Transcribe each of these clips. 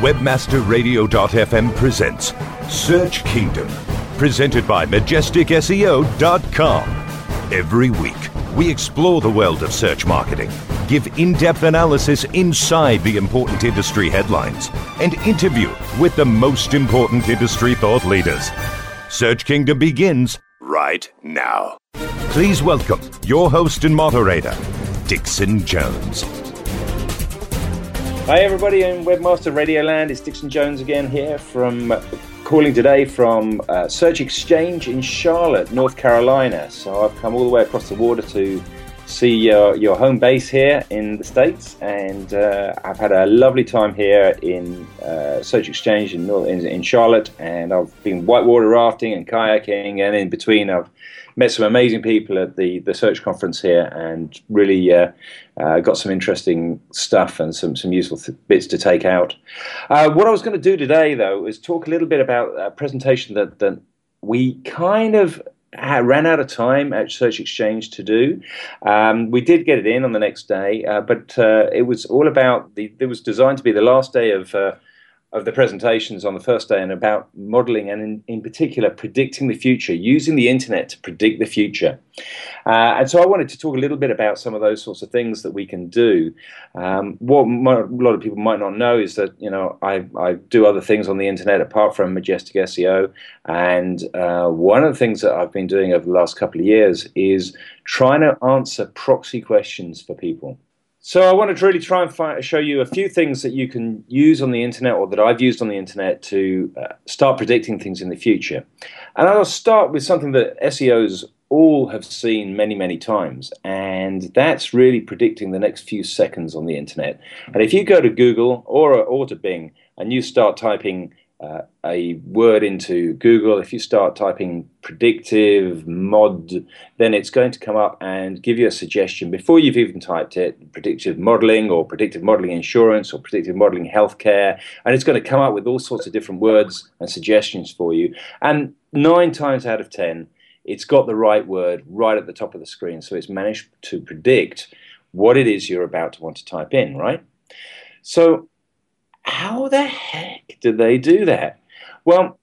WebmasterRadio.fm presents Search Kingdom, presented by MajesticSEO.com. Every week, we explore the world of search marketing, give in depth analysis inside the important industry headlines, and interview with the most important industry thought leaders. Search Kingdom begins right now. Please welcome your host and moderator, Dixon Jones. Hi, everybody in Webmaster Radio Land. It's Dixon Jones again here from calling today from uh, Search Exchange in Charlotte, North Carolina. So I've come all the way across the water to see your, your home base here in the States, and uh, I've had a lovely time here in uh, Search Exchange in, in, in Charlotte, and I've been whitewater rafting and kayaking, and in between I've met some amazing people at the, the search conference here and really uh, uh, got some interesting stuff and some, some useful th- bits to take out. Uh, what I was going to do today, though, is talk a little bit about a presentation that, that we kind of ran out of time at Search Exchange to do. Um, we did get it in on the next day, uh, but uh, it was all about the. It was designed to be the last day of uh, of the presentations on the first day and about modeling and in, in particular predicting the future, using the internet to predict the future. Uh, and so I wanted to talk a little bit about some of those sorts of things that we can do. Um, what a lot of people might not know is that you know I, I do other things on the internet apart from Majestic SEO, and uh, one of the things that I've been doing over the last couple of years is trying to answer proxy questions for people. So I wanted to really try and find, show you a few things that you can use on the internet or that I've used on the internet to uh, start predicting things in the future. And I'll start with something that SEOs all have seen many, many times, and that's really predicting the next few seconds on the internet. And if you go to Google or, or to Bing and you start typing uh, a word into Google, if you start typing predictive mod, then it's going to come up and give you a suggestion before you've even typed it predictive modeling or predictive modeling insurance or predictive modeling healthcare. And it's going to come up with all sorts of different words and suggestions for you. And nine times out of 10, it's got the right word right at the top of the screen. So it's managed to predict what it is you're about to want to type in, right? So how the heck did they do that? Well,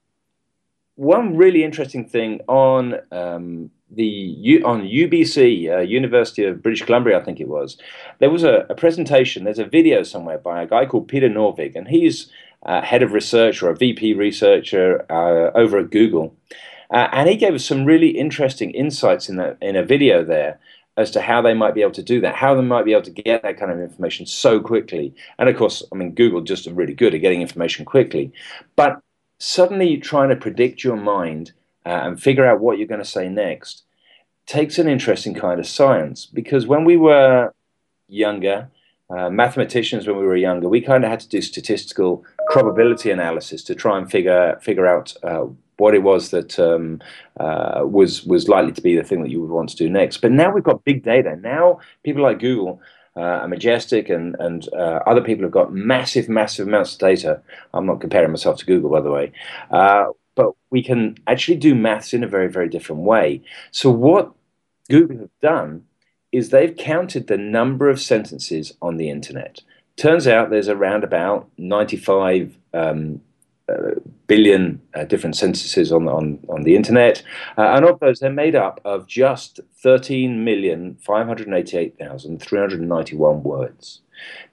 one really interesting thing on um, the on UBC, uh, University of British Columbia, I think it was, there was a, a, presentation. There's a video somewhere by a guy called Peter Norvig, and he's uh, head of research or a VP researcher uh, over at Google, uh, and he gave us some really interesting insights in that in a video there as to how they might be able to do that, how they might be able to get that kind of information so quickly. And of course, I mean, Google just are really good at getting information quickly. But suddenly trying to predict your mind uh, and figure out what you're going to say next takes an interesting kind of science because when we were younger, uh, mathematicians when we were younger, we kind of had to do statistical probability analysis to try and figure figure out uh, what it was that um, uh, was was likely to be the thing that you would want to do next. But now we've got big data. Now people like Google. Uh, Majestic and and uh, other people have got massive, massive amounts of data. I'm not comparing myself to Google, by the way, uh, but we can actually do maths in a very, very different way. So what Google have done is they've counted the number of sentences on the internet. Turns out there's around about 95 um, billion uh, different sentences on, on, on the internet. Uh, and of those, they're made up of just 13,588,391 words.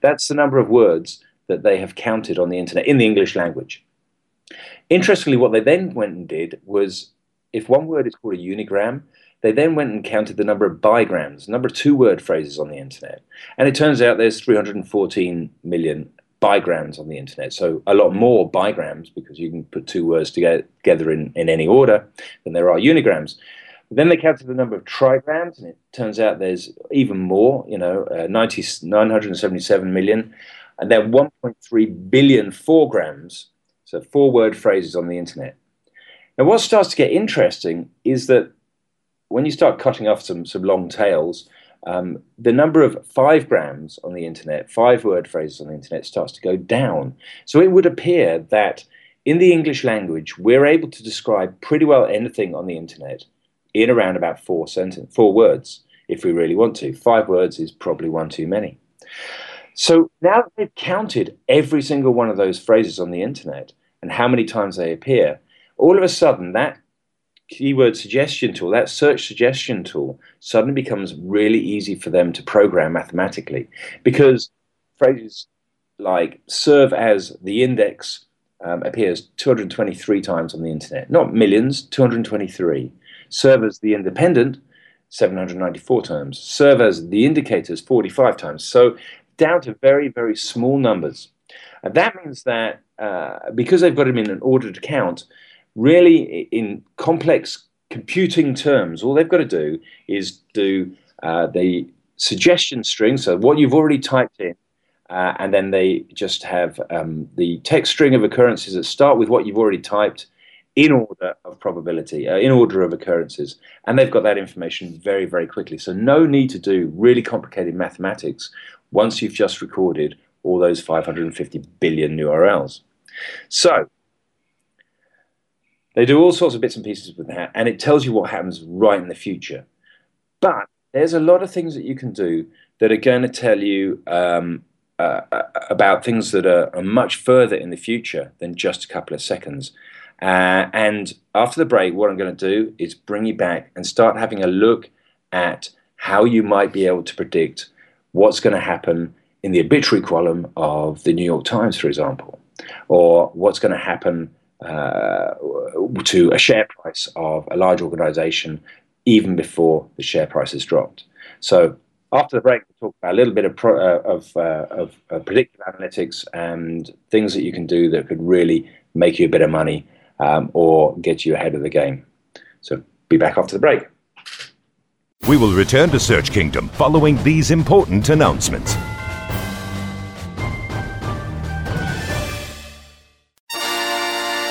That's the number of words that they have counted on the internet in the English language. Interestingly, what they then went and did was if one word is called a unigram, they then went and counted the number of bigrams, number of two word phrases on the internet. And it turns out there's 314 million bigrams on the internet. So a lot more bigrams because you can put two words together in, in any order than there are unigrams. Then they counted the number of trigrams, and it turns out there's even more, you know, uh, 90, 977 million. And then 1.3 billion fourgrams So four word phrases on the internet. Now, what starts to get interesting is that when you start cutting off some, some long tails, um, the number of five grams on the internet, five word phrases on the internet, starts to go down. So it would appear that in the English language, we're able to describe pretty well anything on the internet in around about four sentence, four words, if we really want to. Five words is probably one too many. So now that they've counted every single one of those phrases on the internet and how many times they appear, all of a sudden that keyword suggestion tool, that search suggestion tool, suddenly becomes really easy for them to program mathematically because phrases like serve as the index um, appears 223 times on the internet. Not millions, 223. Serve as the independent, 794 times. Serve as the indicators, 45 times. So down to very, very small numbers. And that means that uh, because they've got them in an ordered count, really in complex computing terms, all they've got to do is do uh, the suggestion string, so what you've already typed in, uh, and then they just have um, the text string of occurrences that start with what you've already typed in order of probability, uh, in order of occurrences. And they've got that information very, very quickly. So, no need to do really complicated mathematics once you've just recorded all those 550 billion URLs. So, they do all sorts of bits and pieces with that, and it tells you what happens right in the future. But there's a lot of things that you can do that are going to tell you um, uh, uh, about things that are, are, much further in the future than just a couple of seconds. Uh, and after the break, what I'm going to do is bring you back and start having a look at how you might be able to predict what's going to happen in the obituary column of the New York Times, for example, or what's going to happen uh, to a share price of a large organization even before the share price has dropped. So after the break, we'll talk about a little bit of, pro, uh, of, uh, of, of, predictive analytics and things that you can do that could really make you a bit of money um, or get you ahead of the game. So be back after the break. We will return to Search Kingdom following these important announcements.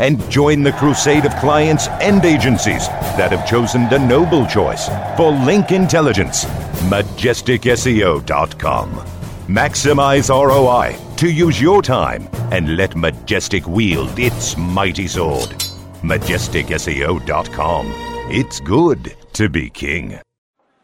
and join the crusade of clients and agencies that have chosen the noble choice for link intelligence. MajesticSEO.com. Maximize ROI to use your time and let Majestic wield its mighty sword. MajesticSEO.com. It's good to be king.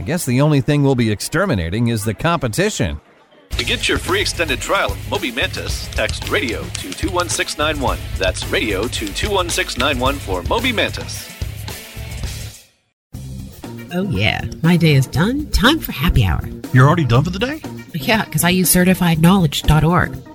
I guess the only thing we'll be exterminating is the competition. To get your free extended trial of Moby Mantis, text radio to 21691. That's radio to 21691 for Moby Mantis. Oh, yeah. My day is done. Time for happy hour. You're already done for the day? Yeah, because I use certifiedknowledge.org.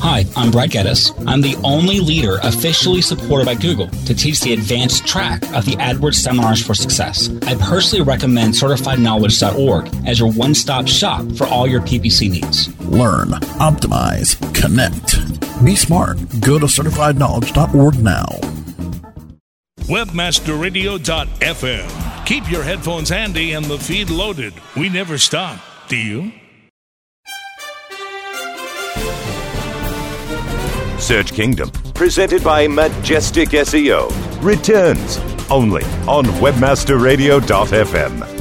Hi, I'm Brad Geddes. I'm the only leader officially supported by Google to teach the advanced track of the AdWords Seminars for Success. I personally recommend CertifiedKnowledge.org as your one stop shop for all your PPC needs. Learn, optimize, connect. Be smart. Go to CertifiedKnowledge.org now. WebmasterRadio.fm. Keep your headphones handy and the feed loaded. We never stop. Do you? Search Kingdom, presented by Majestic SEO, returns only on webmasterradio.fm.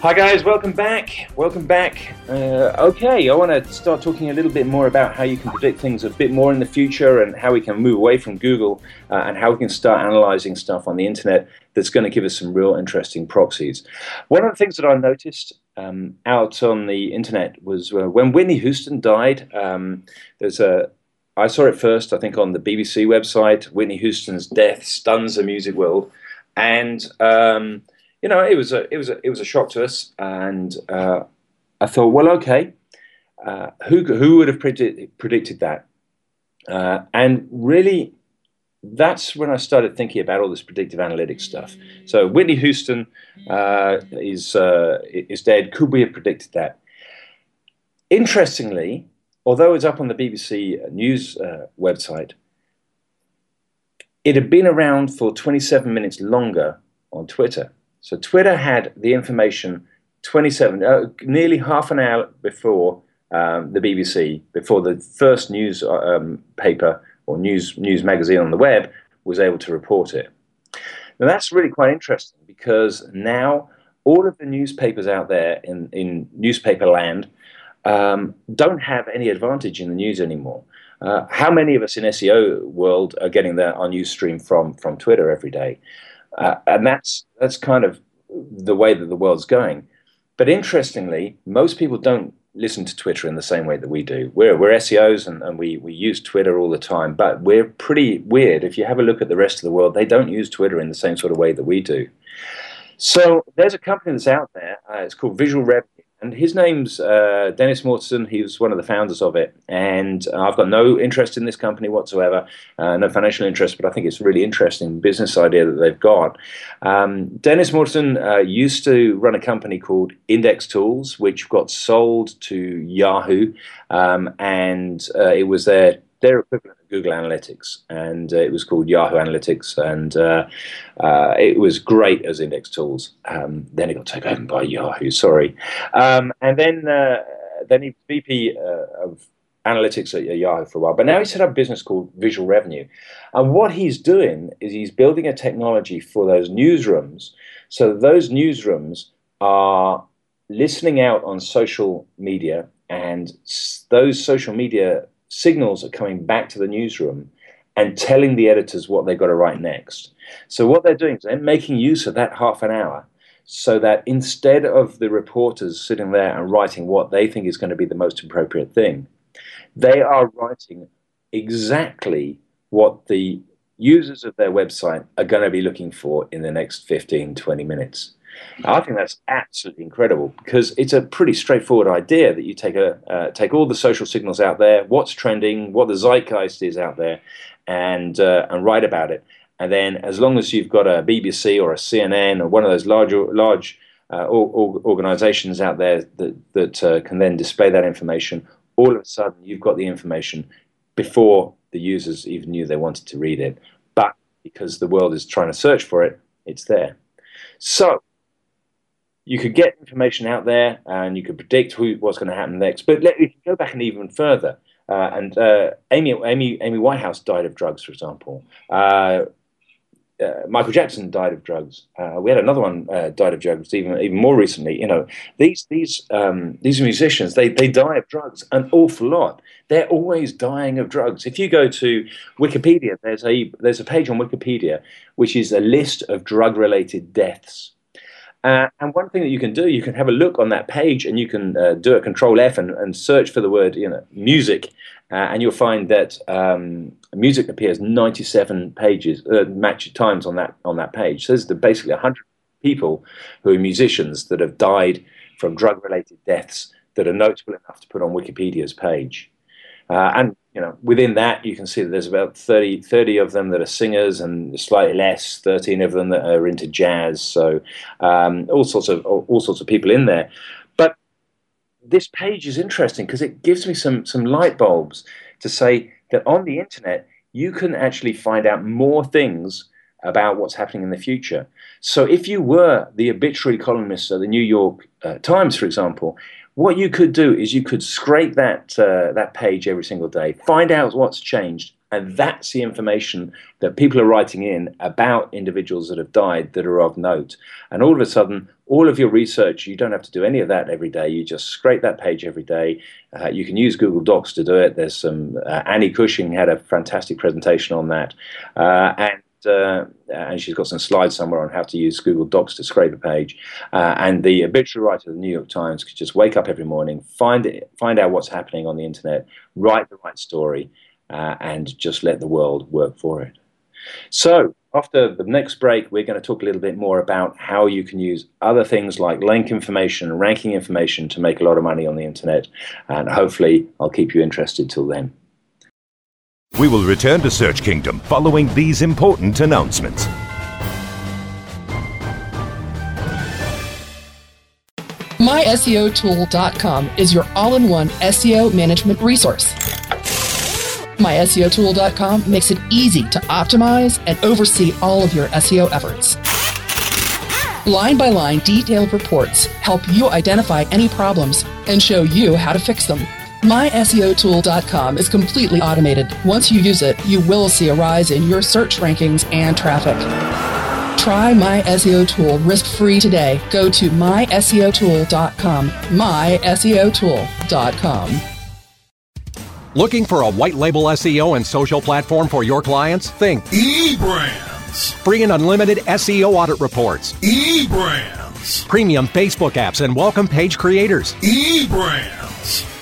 Hi guys, welcome back. Welcome back. Uh, okay, I want to start talking a little bit more about how you can predict things a bit more in the future and how we can move away from Google uh, and how we can start analyzing stuff on the internet that's going to give us some real interesting proxies. One of the things that I noticed um, out on the internet was uh, when Whitney Houston died. Um, there's a I saw it first, I think, on the BBC website. Whitney Houston's death stuns the music world, and um, you know, it was a it was a it was a shock to us, and uh, I thought, well, okay, uh, who who would have predicted predicted that? Uh, and really, that's when I started thinking about all this predictive analytics stuff. So Whitney Houston uh, is uh, is dead. Could we have predicted that? Interestingly, although it's up on the BBC News uh, website, it had been around for 27 minutes longer on Twitter. So Twitter had the information 27, uh, nearly half an hour before um, the BBC, before the first news uh, um, paper or news news magazine on the web was able to report it. Now that's really quite interesting because now all of the newspapers out there in, in newspaper land um, don't have any advantage in the news anymore. Uh, how many of us in SEO world are getting their, our news stream from from Twitter every day? Uh, and that's that's kind of the way that the world's going. But interestingly, most people don't listen to Twitter in the same way that we do. We're, we're SEOs and, and we, we use Twitter all the time, but we're pretty weird. If you have a look at the rest of the world, they don't use Twitter in the same sort of way that we do. So there's a company that's out there. Uh, it's called Visual Revenue and his name's uh, Dennis Mortensen. He was one of the founders of it, and I've got no interest in this company whatsoever, uh, no financial interest, but I think it's a really interesting business idea that they've got. Um, Dennis Mortensen uh, used to run a company called Index Tools, which got sold to Yahoo, um, and uh, it was their their equivalent Google Analytics, and uh, it was called Yahoo Analytics, and uh, uh, it was great as index tools. Um, then it got taken over by Yahoo. Sorry, um, and then uh, then he was VP uh, of analytics at Yahoo for a while, but now he set up a business called Visual Revenue, and what he's doing is he's building a technology for those newsrooms, so those newsrooms are listening out on social media and those social media signals are coming back to the newsroom and telling the editors what they've got to write next. So what they're doing is they're making use of that half an hour so that instead of the reporters sitting there and writing what they think is going to be the most appropriate thing, they are writing exactly what the users of their website are going to be looking for in the next 15, 20 minutes. I think that's absolutely incredible because it's a pretty straightforward idea that you take a uh, take all the social signals out there, what's trending, what the zeitgeist is out there, and uh, and write about it. And then, as long as you've got a BBC or a CNN or one of those large large uh, organizations out there that that uh, can then display that information, all of a sudden you've got the information before the users even knew they wanted to read it. But because the world is trying to search for it, it's there. So you could get information out there and you could predict who, what's going to happen next. But let me go back and even further. Uh, and uh, Amy, Amy, Amy Whitehouse died of drugs, for example. Uh, uh Michael Jackson died of drugs. Uh, we had another one uh, died of drugs even even more recently. You know, these these um, these musicians they they die of drugs an awful lot. They're always dying of drugs. If you go to Wikipedia, there's a there's a page on Wikipedia which is a list of drug related deaths uh, and one thing that you can do, you can have a look on that page and you can uh, do a control F and, and, search for the word, you know, music, uh, and you'll find that um, music appears 97 pages, uh, match times on that on that page. So there's basically 100 people who are musicians that have died from drug-related deaths that are notable enough to put on Wikipedia's page. Uh, and you know, within that, you can see that there's about 30, 30 of them that are singers, and slightly less, 13 of them that are into jazz. So um, all sorts of all sorts of people in there. But this page is interesting because it gives me some some light bulbs to say that on the internet you can actually find out more things about what's happening in the future. So if you were the obituary columnist of the New York uh, Times, for example, what you could do is you could scrape that uh, that page every single day, find out what's changed, And that's the information that people are writing in about individuals that have died that are of note. And all of a sudden, all of your research, you don't have to do any of that every day. You just scrape that page every day. Uh, you can use Google Docs to do it. There's some, uh, Annie Cushing had a fantastic presentation on that. Uh, and uh, and she's got some slides somewhere on how to use Google Docs to scrape a page. Uh, and the obituary writer of the New York Times could just wake up every morning, find it, find out what's happening on the internet, write the right story, uh, and just let the world work for it. So, after the next break, we're going to talk a little bit more about how you can use other things like link information, ranking information to make a lot of money on the internet. And hopefully, I'll keep you interested till then. We will return to Search Kingdom following these important announcements. MySEOtool.com is your all in one SEO management resource. MySEOtool.com makes it easy to optimize and oversee all of your SEO efforts. Line by line, detailed reports help you identify any problems and show you how to fix them. MySEOtool.com is completely automated. Once you use it, you will see a rise in your search rankings and traffic. Try My SEO Tool risk-free today. Go to myseotool.com. myseotool.com. Looking for a white label SEO and social platform for your clients? Think eBrands. Free and unlimited SEO audit reports. eBrands. Premium Facebook apps and welcome page creators. eBrands.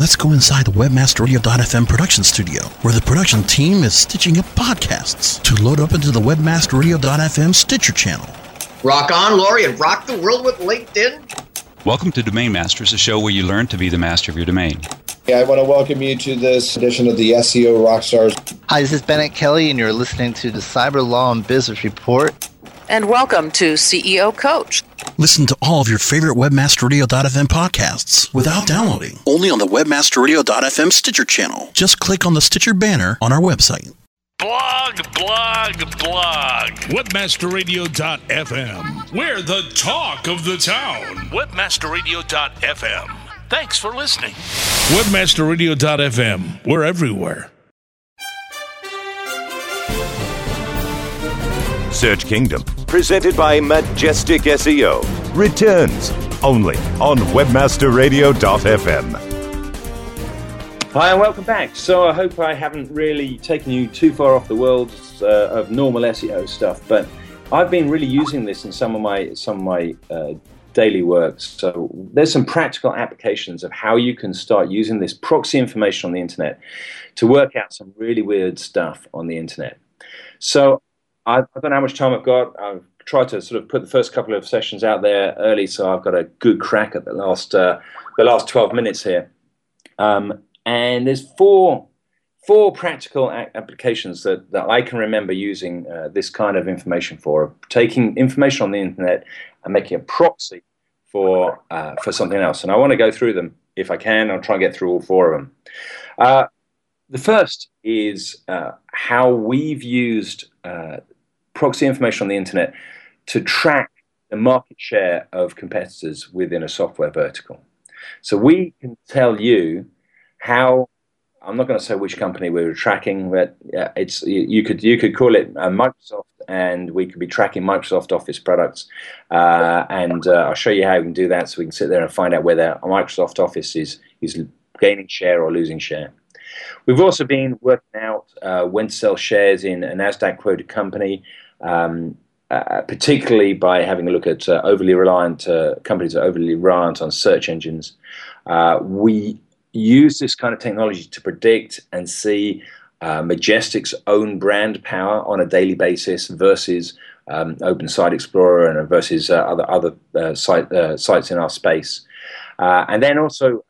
Let's go inside the WebmasterRadio.fm production studio, where the production team is stitching up podcasts to load up into the WebmasterRadio.fm Stitcher channel. Rock on, Lori, and rock the world with LinkedIn. Welcome to Domain Masters, a show where you learn to be the master of your domain. Yeah, I want to welcome you to this edition of the SEO Rockstars. Hi, this is Bennett Kelly, and you're listening to the Cyber Law and Business Report. And welcome to CEO Coach. Listen to all of your favorite WebmasterRadio.fm podcasts without downloading, only on the WebmasterRadio.fm Stitcher channel. Just click on the Stitcher banner on our website. Blog, blog, blog. Webmasterradio.fm. We're the talk of the town. Webmasterradio.fm. Thanks for listening. Webmasterradio.fm. We're everywhere. Search Kingdom, presented by Majestic SEO, returns only on webmasterradio.fm. Hi, and welcome back. So, I hope I haven't really taken you too far off the world uh, of normal SEO stuff, but I've been really using this in some of my some of my uh, daily work. So, there's some practical applications of how you can start using this proxy information on the internet to work out some really weird stuff on the internet. So, I, I don't know how much time I've got. I've tried to sort of put the first couple of sessions out there early, so I've got a good crack at the last uh, the last 12 minutes here. Um, and there's four four practical applications that, that I can remember using uh, this kind of information for, taking information on the internet and making a proxy for uh, for something else. And I want to go through them if I can. I'll try and get through all four of them. Uh, the first is uh, how we've used uh, proxy information on the internet to track the market share of competitors within a software vertical. So we can tell you how. I'm not going to say which company we were tracking, but it's you could you could call it uh, Microsoft, and we could be tracking Microsoft Office products, uh, and uh, I'll show you how we can do that, so we can sit there and find out whether Microsoft Office is is gaining share or losing share. We've also been working out uh, when to sell shares in a Nasdaq quoted company, um, uh, particularly by having a look at uh, overly reliant companies that are overly reliant on search engines. we use this kind of technology to predict and see uh, Majestic's own brand power on a daily basis versus um, Open Site Explorer and versus uh, other other uh, site, sites in our space, and then also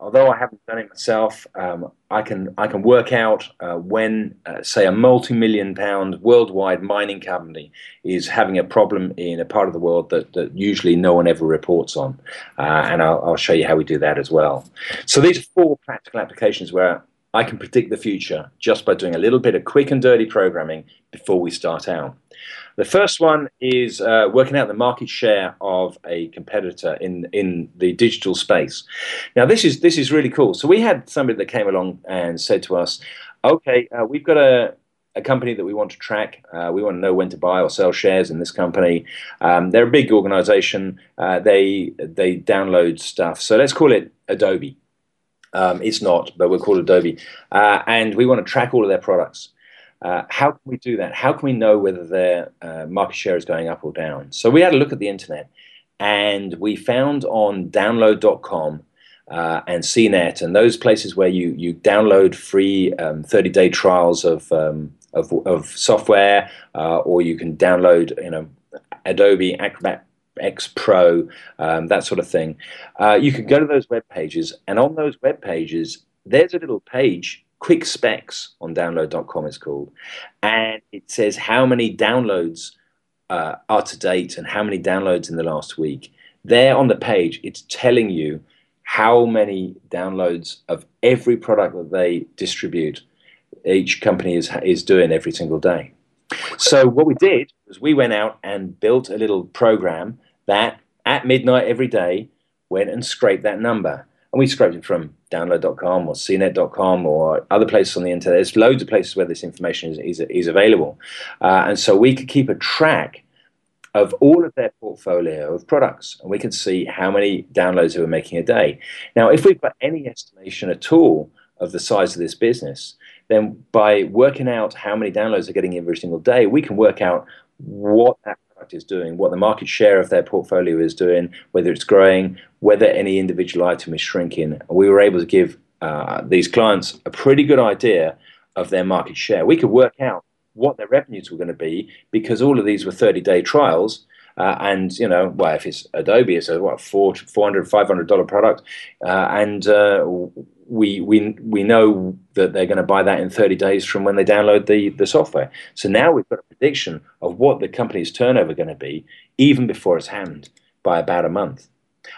although I haven't done it myself, um, I can I can work out uh, when, uh, say, a multi-million pound worldwide mining company is having a problem in a part of the world that, that usually no one ever reports on, uh, and I'll, I'll show you how we do that as well. So these are four practical applications where I can predict the future just by doing a little bit of quick and dirty programming before we start out. The first one is uh, working out the market share of a competitor in in the digital space. Now, this is this is really cool. So we had somebody that came along and said to us, "Okay, uh, we've got a." A company that we want to track. Uh, we want to know when to buy or sell shares in this company. Um, they're a big organization. Uh, they they download stuff. So let's call it Adobe. Um, it's not, but we'll call it Adobe. Uh, and we want to track all of their products. Uh, how can we do that? How can we know whether their uh, market share is going up or down? So we had a look at the internet and we found on download.com uh, and CNET and those places where you, you download free 30 um, day trials of, um, of, of, software uh, or you can download you know, Adobe Acrobat X Pro, um, that sort of thing. Uh, you can go to those web pages, and on those web pages, there's a little page quick specs on download.com it's called and it says how many downloads uh, are to date and how many downloads in the last week there on the page it's telling you how many downloads of every product that they distribute each company is, is doing every single day so what we did was we went out and built a little program that at midnight every day went and scraped that number and we scraped it from download.com or cnet.com or other places on the internet. There's loads of places where this information is, is, is available. Uh, and so we could keep a track of all of their portfolio of products and we can see how many downloads they were making a day. Now, if we've got any estimation at all of the size of this business, then by working out how many downloads they're getting every single day, we can work out what that product is doing, what the market share of their portfolio is doing, whether it's growing, whether any individual item is shrinking. We were able to give uh, these clients a pretty good idea of their market share. We could work out what their revenues were going to be because all of these were 30 day trials. Uh, and you know, well, if it's Adobe, it's a what four, 400 500 dollar product, uh, and uh, we we we know that they're going to buy that in 30 days from when they download the the software. So now we've got a prediction of what the company's turnover going to be even before it's happened by about a month.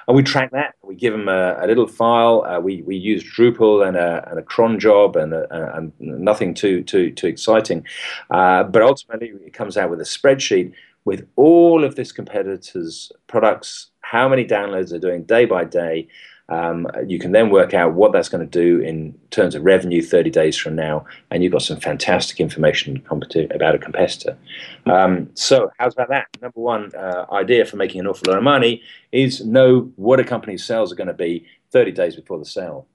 And we track that. We give them a, a little file. Uh, we, we use Drupal and a, and a cron job and, a, and nothing too too too exciting. Uh, but ultimately, it comes out with a spreadsheet with all of this competitor's products, how many downloads they're doing day by day, um, you can then work out what that's going to do in terms of revenue 30 days from now, and you've got some fantastic information about a competitor. Um, so, how's about that? Number one uh, idea for making an awful lot of money is know what a company's sales are going to be 30 days before the sale.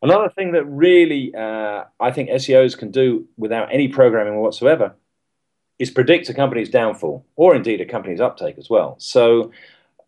Another thing that really uh, I think SEOs can do without any programming whatsoever is predict a company's downfall, or indeed a company's uptake as well. So,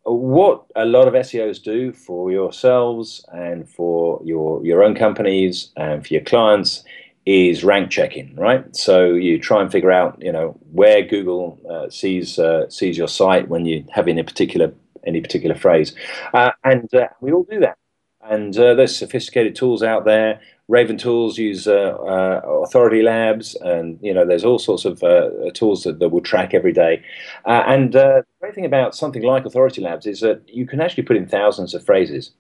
what a lot of SEOs do for yourselves and for your your own companies and for your clients is rank checking, right? So you try and figure out, you know, where Google uh, sees uh, sees your site when you have any particular any particular phrase, uh, and uh, we all do that. And uh, there's sophisticated tools out there Raven Tools use uh, uh, Authority Labs, and you know there's all sorts of uh, tools that, that will track every day. Uh, and uh, the great thing about something like Authority Labs is that you can actually put in thousands of phrases,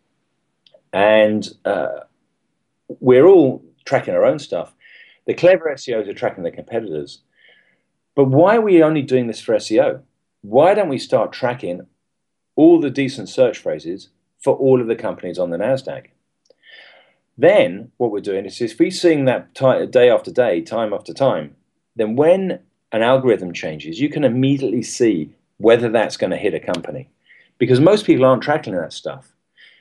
and uh, we're all tracking our own stuff. The clever SEOs are tracking their competitors, but why are we only doing this for SEO? Why don't we start tracking all the decent search phrases for all of the companies on the Nasdaq? Then what we're doing is if we're seeing that day after day, time after time, then when an algorithm changes, you can immediately see whether that's going to hit a company because most people aren't tracking that stuff.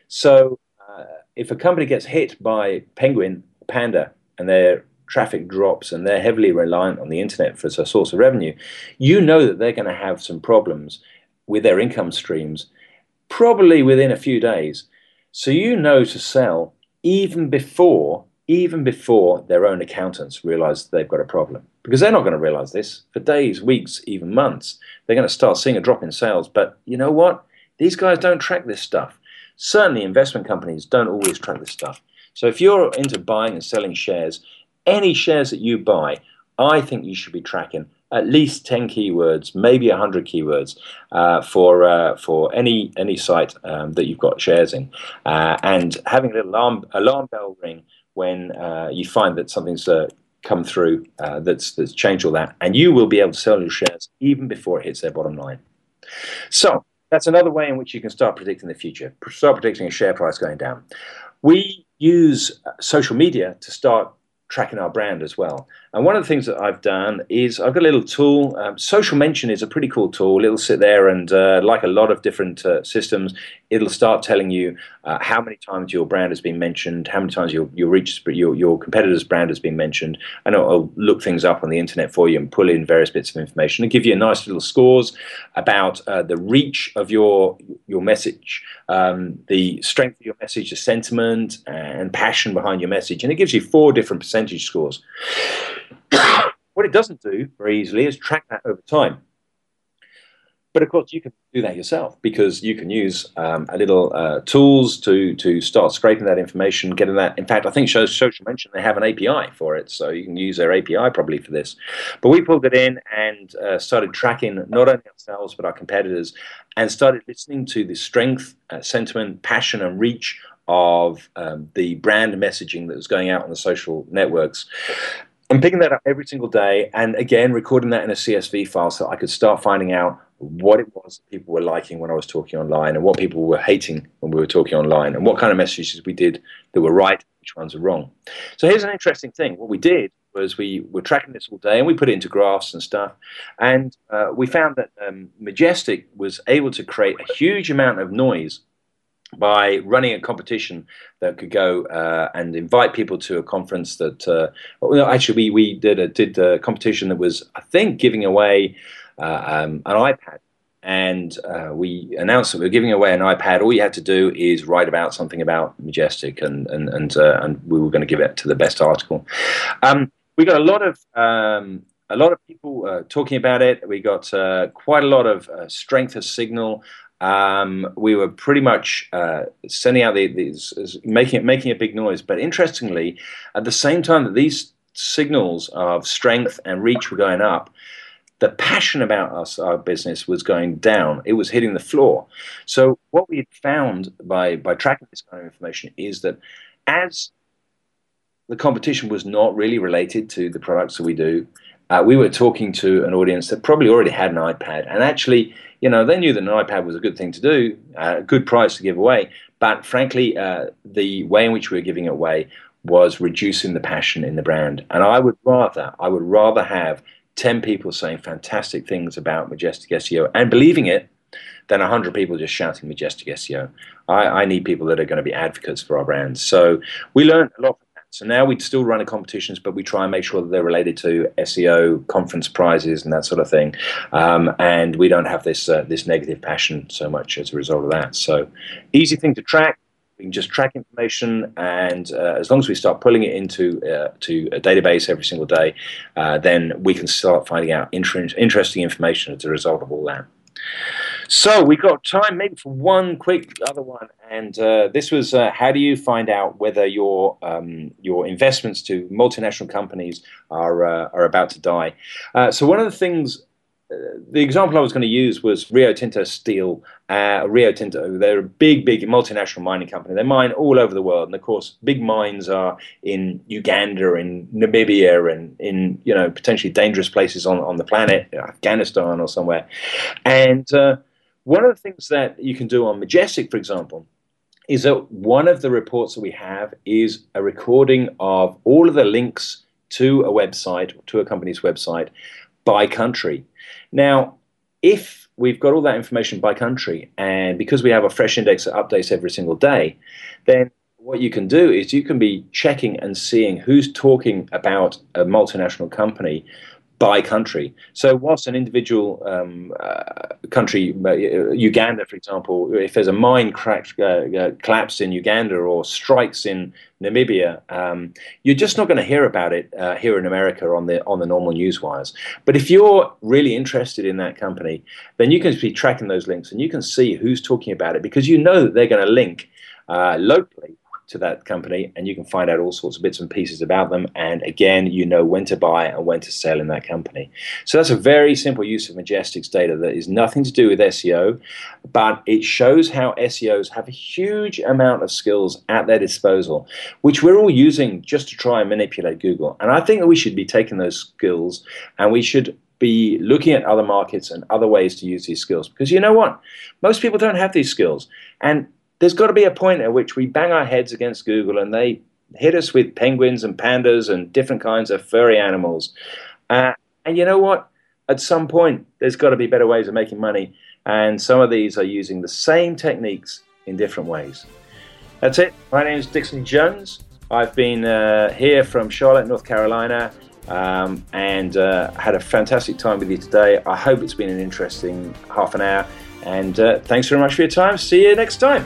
So uh, if a company gets hit by Penguin, Panda, and their traffic drops and they're heavily reliant on the internet for a source of revenue, you know that they're going to have some problems with their income streams probably within a few days. So you know to sell even before even before their own accountants realize they've got a problem. Because they're not going to realize this for days weeks even months. They're going to start seeing a drop in sales. But you know what? These guys don't track this stuff. Certainly investment companies don't always track this stuff. So if you're into buying and selling shares, any shares that you buy, I think you should be tracking at least 10 keywords, maybe 100 keywords uh, for uh, for any any site um, that you've got shares in, uh, and having a little alarm, alarm bell ring when uh, you find that something's uh, come through uh, that's that's changed all that, and you will be able to sell your shares even before it hits their bottom line. So that's another way in which you can start predicting the future. Start predicting a share price going down. We use social media to start tracking our brand as well. And one of the things that I've done is I've got a little tool. Um, Social Mention is a pretty cool tool. It'll sit there and, uh, like a lot of different uh, systems, it'll start telling you uh, how many times your brand has been mentioned, how many times your your reach your your competitor's brand has been mentioned, and it'll, look things up on the internet for you and pull in various bits of information and give you a nice little scores about uh, the reach of your your message, um, the strength of your message, the sentiment and passion behind your message, and it gives you four different percentage scores. what it doesn't do very easily is track that over time. But of course, you can do that yourself because you can use um, a little uh, tools to to start scraping that information, getting that. In fact, I think Social Mention they have an API for it, so you can use their API probably for this. But we pulled it in and uh, started tracking not only ourselves but our competitors, and started listening to the strength, uh, sentiment, passion, and reach of um, the brand messaging that was going out on the social networks. I'm picking that up every single day, and again recording that in a CSV file so I could start finding out what it was people were liking when I was talking online, and what people were hating when we were talking online, and what kind of messages we did that were right, which ones are wrong. So here's an interesting thing. What we did was we were tracking this all day, and we put it into graphs and stuff, and uh, we found that um, Majestic was able to create a huge amount of noise by running a competition that could go uh, and invite people to a conference that uh, well, actually we, we did a did a competition that was I think giving away uh, um, an iPad and uh, we announced that we were giving away an iPad. All you had to do is write about something about Majestic, and and and, uh, and we were going to give it to the best article. Um, we got a lot of um, a lot of people uh, talking about it. We got uh, quite a lot of uh, strength of signal. Um, we were pretty much uh, sending out the, these, making it, making a big noise. But interestingly, at the same time that these signals of strength and reach were going up, the passion about us, our business, was going down. It was hitting the floor. So what we had found by by tracking this kind of information is that as the competition was not really related to the products that we do, uh, we were talking to an audience that probably already had an iPad, and actually, you know, they knew that an iPad was a good thing to do, uh, a good price to give away. But frankly, uh, the way in which we were giving it away was reducing the passion in the brand. And I would rather, I would rather have 10 people saying fantastic things about Majestic SEO and believing it than 100 people just shouting Majestic SEO. I, I need people that are going to be advocates for our brands. So we learned a lot from so now we still run competitions, but we try and make sure that they're related to SEO conference prizes and that sort of thing. Um, and we don't have this uh, this negative passion so much as a result of that. So easy thing to track. We can just track information, and uh, as long as we start pulling it into uh, to a database every single day, uh, then we can start finding out inter- interesting information as a result of all that. So we got time maybe for one quick other one, and uh, this was uh, how do you find out whether your um, your investments to multinational companies are uh, are about to die? Uh, so one of the things. Uh, the example I was going to use was Rio Tinto Steel. Uh, Rio Tinto, they're a big, big multinational mining company. They mine all over the world, and of course, big mines are in Uganda, in Namibia, and in you know potentially dangerous places on on the planet, Afghanistan or somewhere. And one of the things that you can do on Majestic, for example, is that one of the reports that we have is a recording of all of the links to a website, to a company's website, by country. Now, if we've got all that information by country, and because we have a fresh index that updates every single day, then what you can do is you can be checking and seeing who's talking about a multinational company by country. So, whilst an individual um, uh, country, uh, Uganda, for example, if there's a mine crack, uh, uh, collapsed in Uganda or strikes in Namibia, um, you're just not going to hear about it uh, here in America on the on the normal news wires. But if you're really interested in that company, then you can be tracking those links and you can see who's talking about it because you know that they're going to link uh, locally to that company and you can find out all sorts of bits and pieces about them. And again, you know when to buy and when to sell in that company. So that's a very simple use of Majestic's data that is nothing to do with SEO, but it shows how SEOs have a huge amount of skills at their disposal, which we're all using just to try and manipulate Google. And I think that we should be taking those skills and we should be looking at other markets and other ways to use these skills. Because you know what? Most people don't have these skills. And there's got to be a point at which we bang our heads against Google and they hit us with penguins and pandas and different kinds of furry animals. Uh, and you know what? At some point, there's got to be better ways of making money. And some of these are using the same techniques in different ways. That's it. My name is Dixon Jones. I've been uh, here from Charlotte, North Carolina, um, and uh, had a fantastic time with you today. I hope it's been an interesting half an hour. And uh, thanks very much for your time. See you next time.